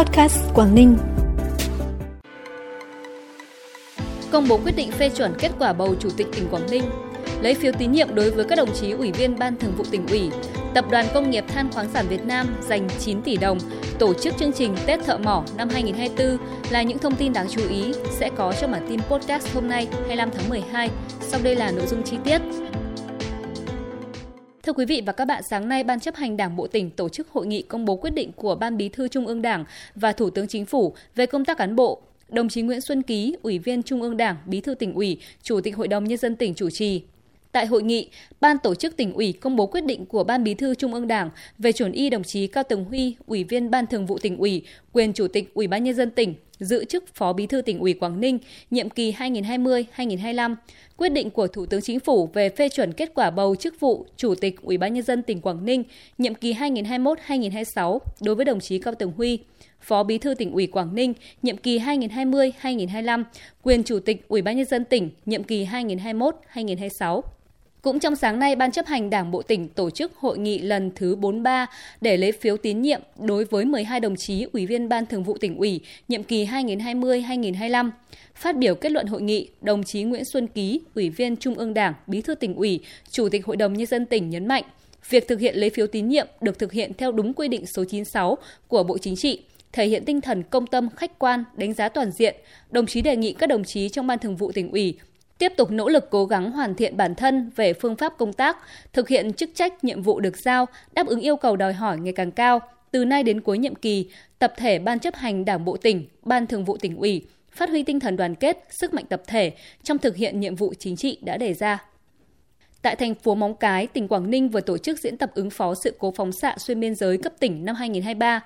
Podcast Quảng Ninh. Công bố quyết định phê chuẩn kết quả bầu Chủ tịch tỉnh Quảng Ninh, lấy phiếu tín nhiệm đối với các đồng chí ủy viên Ban Thường vụ tỉnh ủy, Tập đoàn Công nghiệp Than khoáng sản Việt Nam dành 9 tỷ đồng tổ chức chương trình Tết Thợ Mỏ năm 2024 là những thông tin đáng chú ý sẽ có trong bản tin podcast hôm nay 25 tháng 12. Sau đây là nội dung chi tiết. Thưa quý vị và các bạn, sáng nay Ban chấp hành Đảng Bộ tỉnh tổ chức hội nghị công bố quyết định của Ban Bí thư Trung ương Đảng và Thủ tướng Chính phủ về công tác cán bộ. Đồng chí Nguyễn Xuân Ký, Ủy viên Trung ương Đảng, Bí thư tỉnh ủy, Chủ tịch Hội đồng Nhân dân tỉnh chủ trì. Tại hội nghị, Ban tổ chức tỉnh ủy công bố quyết định của Ban Bí thư Trung ương Đảng về chuẩn y đồng chí Cao Tường Huy, Ủy viên Ban Thường vụ tỉnh ủy, quyền Chủ tịch Ủy ban nhân dân tỉnh, giữ chức Phó Bí thư tỉnh ủy Quảng Ninh, nhiệm kỳ 2020-2025, quyết định của Thủ tướng Chính phủ về phê chuẩn kết quả bầu chức vụ Chủ tịch Ủy ban nhân dân tỉnh Quảng Ninh, nhiệm kỳ 2021-2026 đối với đồng chí Cao Tường Huy, Phó Bí thư tỉnh ủy Quảng Ninh, nhiệm kỳ 2020-2025, quyền Chủ tịch Ủy ban nhân dân tỉnh, nhiệm kỳ 2021-2026. Cũng trong sáng nay, Ban chấp hành Đảng Bộ tỉnh tổ chức hội nghị lần thứ 43 để lấy phiếu tín nhiệm đối với 12 đồng chí Ủy viên Ban Thường vụ tỉnh ủy, nhiệm kỳ 2020-2025. Phát biểu kết luận hội nghị, đồng chí Nguyễn Xuân Ký, Ủy viên Trung ương Đảng, Bí thư tỉnh ủy, Chủ tịch Hội đồng Nhân dân tỉnh nhấn mạnh, việc thực hiện lấy phiếu tín nhiệm được thực hiện theo đúng quy định số 96 của Bộ Chính trị, thể hiện tinh thần công tâm, khách quan, đánh giá toàn diện. Đồng chí đề nghị các đồng chí trong Ban Thường vụ tỉnh ủy tiếp tục nỗ lực cố gắng hoàn thiện bản thân về phương pháp công tác, thực hiện chức trách nhiệm vụ được giao, đáp ứng yêu cầu đòi hỏi ngày càng cao. Từ nay đến cuối nhiệm kỳ, tập thể Ban chấp hành Đảng bộ tỉnh, Ban Thường vụ tỉnh ủy phát huy tinh thần đoàn kết, sức mạnh tập thể trong thực hiện nhiệm vụ chính trị đã đề ra. Tại thành phố Móng Cái, tỉnh Quảng Ninh vừa tổ chức diễn tập ứng phó sự cố phóng xạ xuyên biên giới cấp tỉnh năm 2023.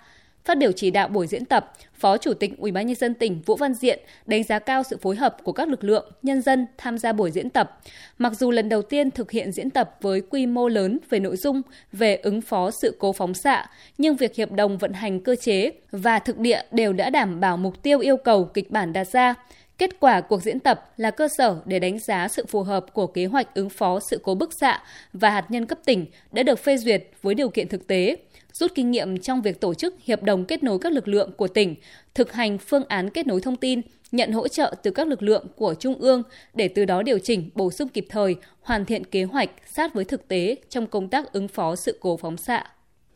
Phát biểu chỉ đạo buổi diễn tập, Phó Chủ tịch Ủy ban nhân dân tỉnh Vũ Văn Diện đánh giá cao sự phối hợp của các lực lượng, nhân dân tham gia buổi diễn tập. Mặc dù lần đầu tiên thực hiện diễn tập với quy mô lớn về nội dung về ứng phó sự cố phóng xạ, nhưng việc hiệp đồng vận hành cơ chế và thực địa đều đã đảm bảo mục tiêu yêu cầu kịch bản đặt ra. Kết quả cuộc diễn tập là cơ sở để đánh giá sự phù hợp của kế hoạch ứng phó sự cố bức xạ và hạt nhân cấp tỉnh đã được phê duyệt với điều kiện thực tế rút kinh nghiệm trong việc tổ chức hiệp đồng kết nối các lực lượng của tỉnh, thực hành phương án kết nối thông tin, nhận hỗ trợ từ các lực lượng của Trung ương để từ đó điều chỉnh, bổ sung kịp thời, hoàn thiện kế hoạch sát với thực tế trong công tác ứng phó sự cố phóng xạ.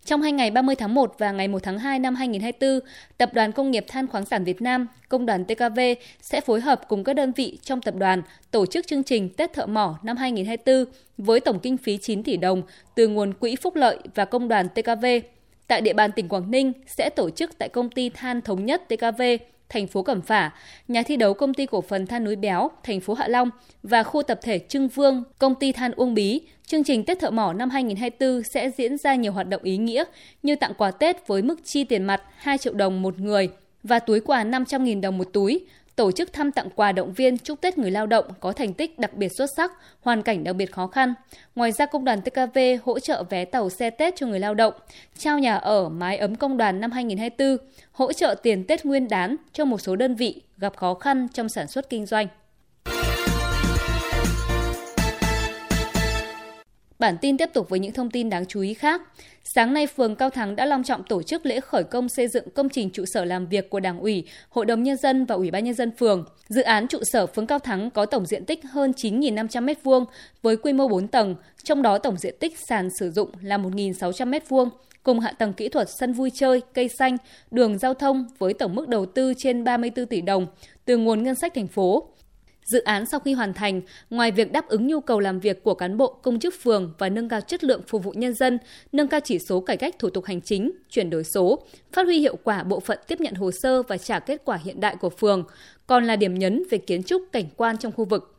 Trong hai ngày 30 tháng 1 và ngày 1 tháng 2 năm 2024, Tập đoàn Công nghiệp Than khoáng sản Việt Nam, Công đoàn TKV sẽ phối hợp cùng các đơn vị trong tập đoàn tổ chức chương trình Tết Thợ Mỏ năm 2024 với tổng kinh phí 9 tỷ đồng từ nguồn quỹ phúc lợi và Công đoàn TKV. Tại địa bàn tỉnh Quảng Ninh sẽ tổ chức tại công ty Than Thống nhất TKV thành phố Cẩm Phả, nhà thi đấu công ty cổ phần than núi Béo, thành phố Hạ Long và khu tập thể Trưng Vương, công ty than Uông Bí. Chương trình Tết Thợ Mỏ năm 2024 sẽ diễn ra nhiều hoạt động ý nghĩa như tặng quà Tết với mức chi tiền mặt 2 triệu đồng một người và túi quà 500.000 đồng một túi, tổ chức thăm tặng quà động viên chúc Tết người lao động có thành tích đặc biệt xuất sắc, hoàn cảnh đặc biệt khó khăn. Ngoài ra, Công đoàn TKV hỗ trợ vé tàu xe Tết cho người lao động, trao nhà ở mái ấm công đoàn năm 2024, hỗ trợ tiền Tết nguyên đán cho một số đơn vị gặp khó khăn trong sản xuất kinh doanh. Bản tin tiếp tục với những thông tin đáng chú ý khác. Sáng nay, phường Cao Thắng đã long trọng tổ chức lễ khởi công xây dựng công trình trụ sở làm việc của Đảng ủy, Hội đồng Nhân dân và Ủy ban Nhân dân phường. Dự án trụ sở phường Cao Thắng có tổng diện tích hơn 9.500 m2 với quy mô 4 tầng, trong đó tổng diện tích sàn sử dụng là 1.600 m2 cùng hạ tầng kỹ thuật sân vui chơi, cây xanh, đường giao thông với tổng mức đầu tư trên 34 tỷ đồng từ nguồn ngân sách thành phố. Dự án sau khi hoàn thành, ngoài việc đáp ứng nhu cầu làm việc của cán bộ công chức phường và nâng cao chất lượng phục vụ nhân dân, nâng cao chỉ số cải cách thủ tục hành chính, chuyển đổi số, phát huy hiệu quả bộ phận tiếp nhận hồ sơ và trả kết quả hiện đại của phường, còn là điểm nhấn về kiến trúc cảnh quan trong khu vực.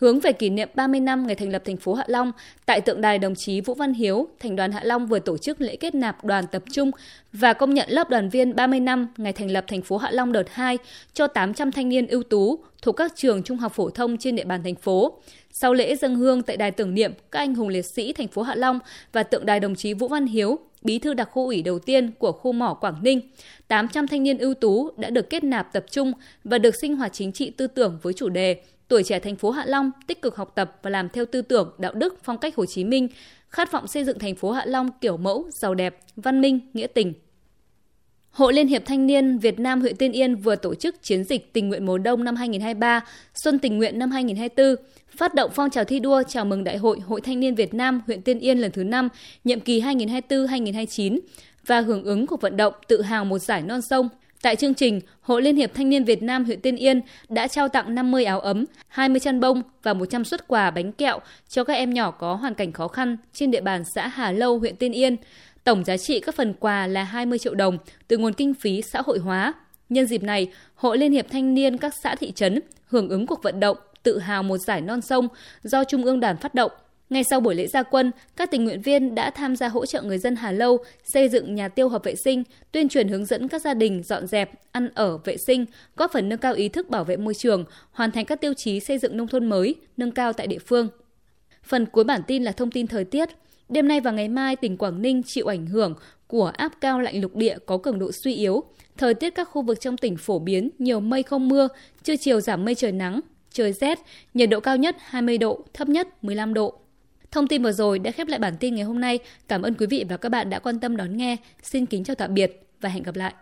Hướng về kỷ niệm 30 năm ngày thành lập thành phố Hạ Long, tại tượng đài đồng chí Vũ Văn Hiếu, Thành đoàn Hạ Long vừa tổ chức lễ kết nạp đoàn tập trung và công nhận lớp đoàn viên 30 năm ngày thành lập thành phố Hạ Long đợt 2 cho 800 thanh niên ưu tú thuộc các trường trung học phổ thông trên địa bàn thành phố. Sau lễ dân hương tại đài tưởng niệm các anh hùng liệt sĩ thành phố Hạ Long và tượng đài đồng chí Vũ Văn Hiếu, bí thư đặc khu ủy đầu tiên của khu mỏ Quảng Ninh, 800 thanh niên ưu tú đã được kết nạp tập trung và được sinh hoạt chính trị tư tưởng với chủ đề Tuổi trẻ thành phố Hạ Long tích cực học tập và làm theo tư tưởng, đạo đức, phong cách Hồ Chí Minh, khát vọng xây dựng thành phố Hạ Long kiểu mẫu, giàu đẹp, văn minh, nghĩa tình. Hội Liên hiệp Thanh niên Việt Nam huyện Tiên Yên vừa tổ chức chiến dịch tình nguyện mùa đông năm 2023, xuân tình nguyện năm 2024, phát động phong trào thi đua chào mừng Đại hội Hội Thanh niên Việt Nam huyện Tiên Yên lần thứ 5, nhiệm kỳ 2024-2029 và hưởng ứng cuộc vận động tự hào một giải non sông. Tại chương trình, Hội Liên hiệp Thanh niên Việt Nam huyện Tiên Yên đã trao tặng 50 áo ấm, 20 chăn bông và 100 suất quà bánh kẹo cho các em nhỏ có hoàn cảnh khó khăn trên địa bàn xã Hà Lâu, huyện Tiên Yên. Tổng giá trị các phần quà là 20 triệu đồng từ nguồn kinh phí xã hội hóa. Nhân dịp này, Hội Liên hiệp Thanh niên các xã thị trấn hưởng ứng cuộc vận động tự hào một giải non sông do Trung ương đoàn phát động. Ngay sau buổi lễ gia quân, các tình nguyện viên đã tham gia hỗ trợ người dân Hà Lâu xây dựng nhà tiêu hợp vệ sinh, tuyên truyền hướng dẫn các gia đình dọn dẹp, ăn ở vệ sinh, góp phần nâng cao ý thức bảo vệ môi trường, hoàn thành các tiêu chí xây dựng nông thôn mới, nâng cao tại địa phương. Phần cuối bản tin là thông tin thời tiết. Đêm nay và ngày mai, tỉnh Quảng Ninh chịu ảnh hưởng của áp cao lạnh lục địa có cường độ suy yếu. Thời tiết các khu vực trong tỉnh phổ biến nhiều mây không mưa, trưa chiều giảm mây trời nắng, trời rét, nhiệt độ cao nhất 20 độ, thấp nhất 15 độ. Thông tin vừa rồi đã khép lại bản tin ngày hôm nay. Cảm ơn quý vị và các bạn đã quan tâm đón nghe. Xin kính chào tạm biệt và hẹn gặp lại.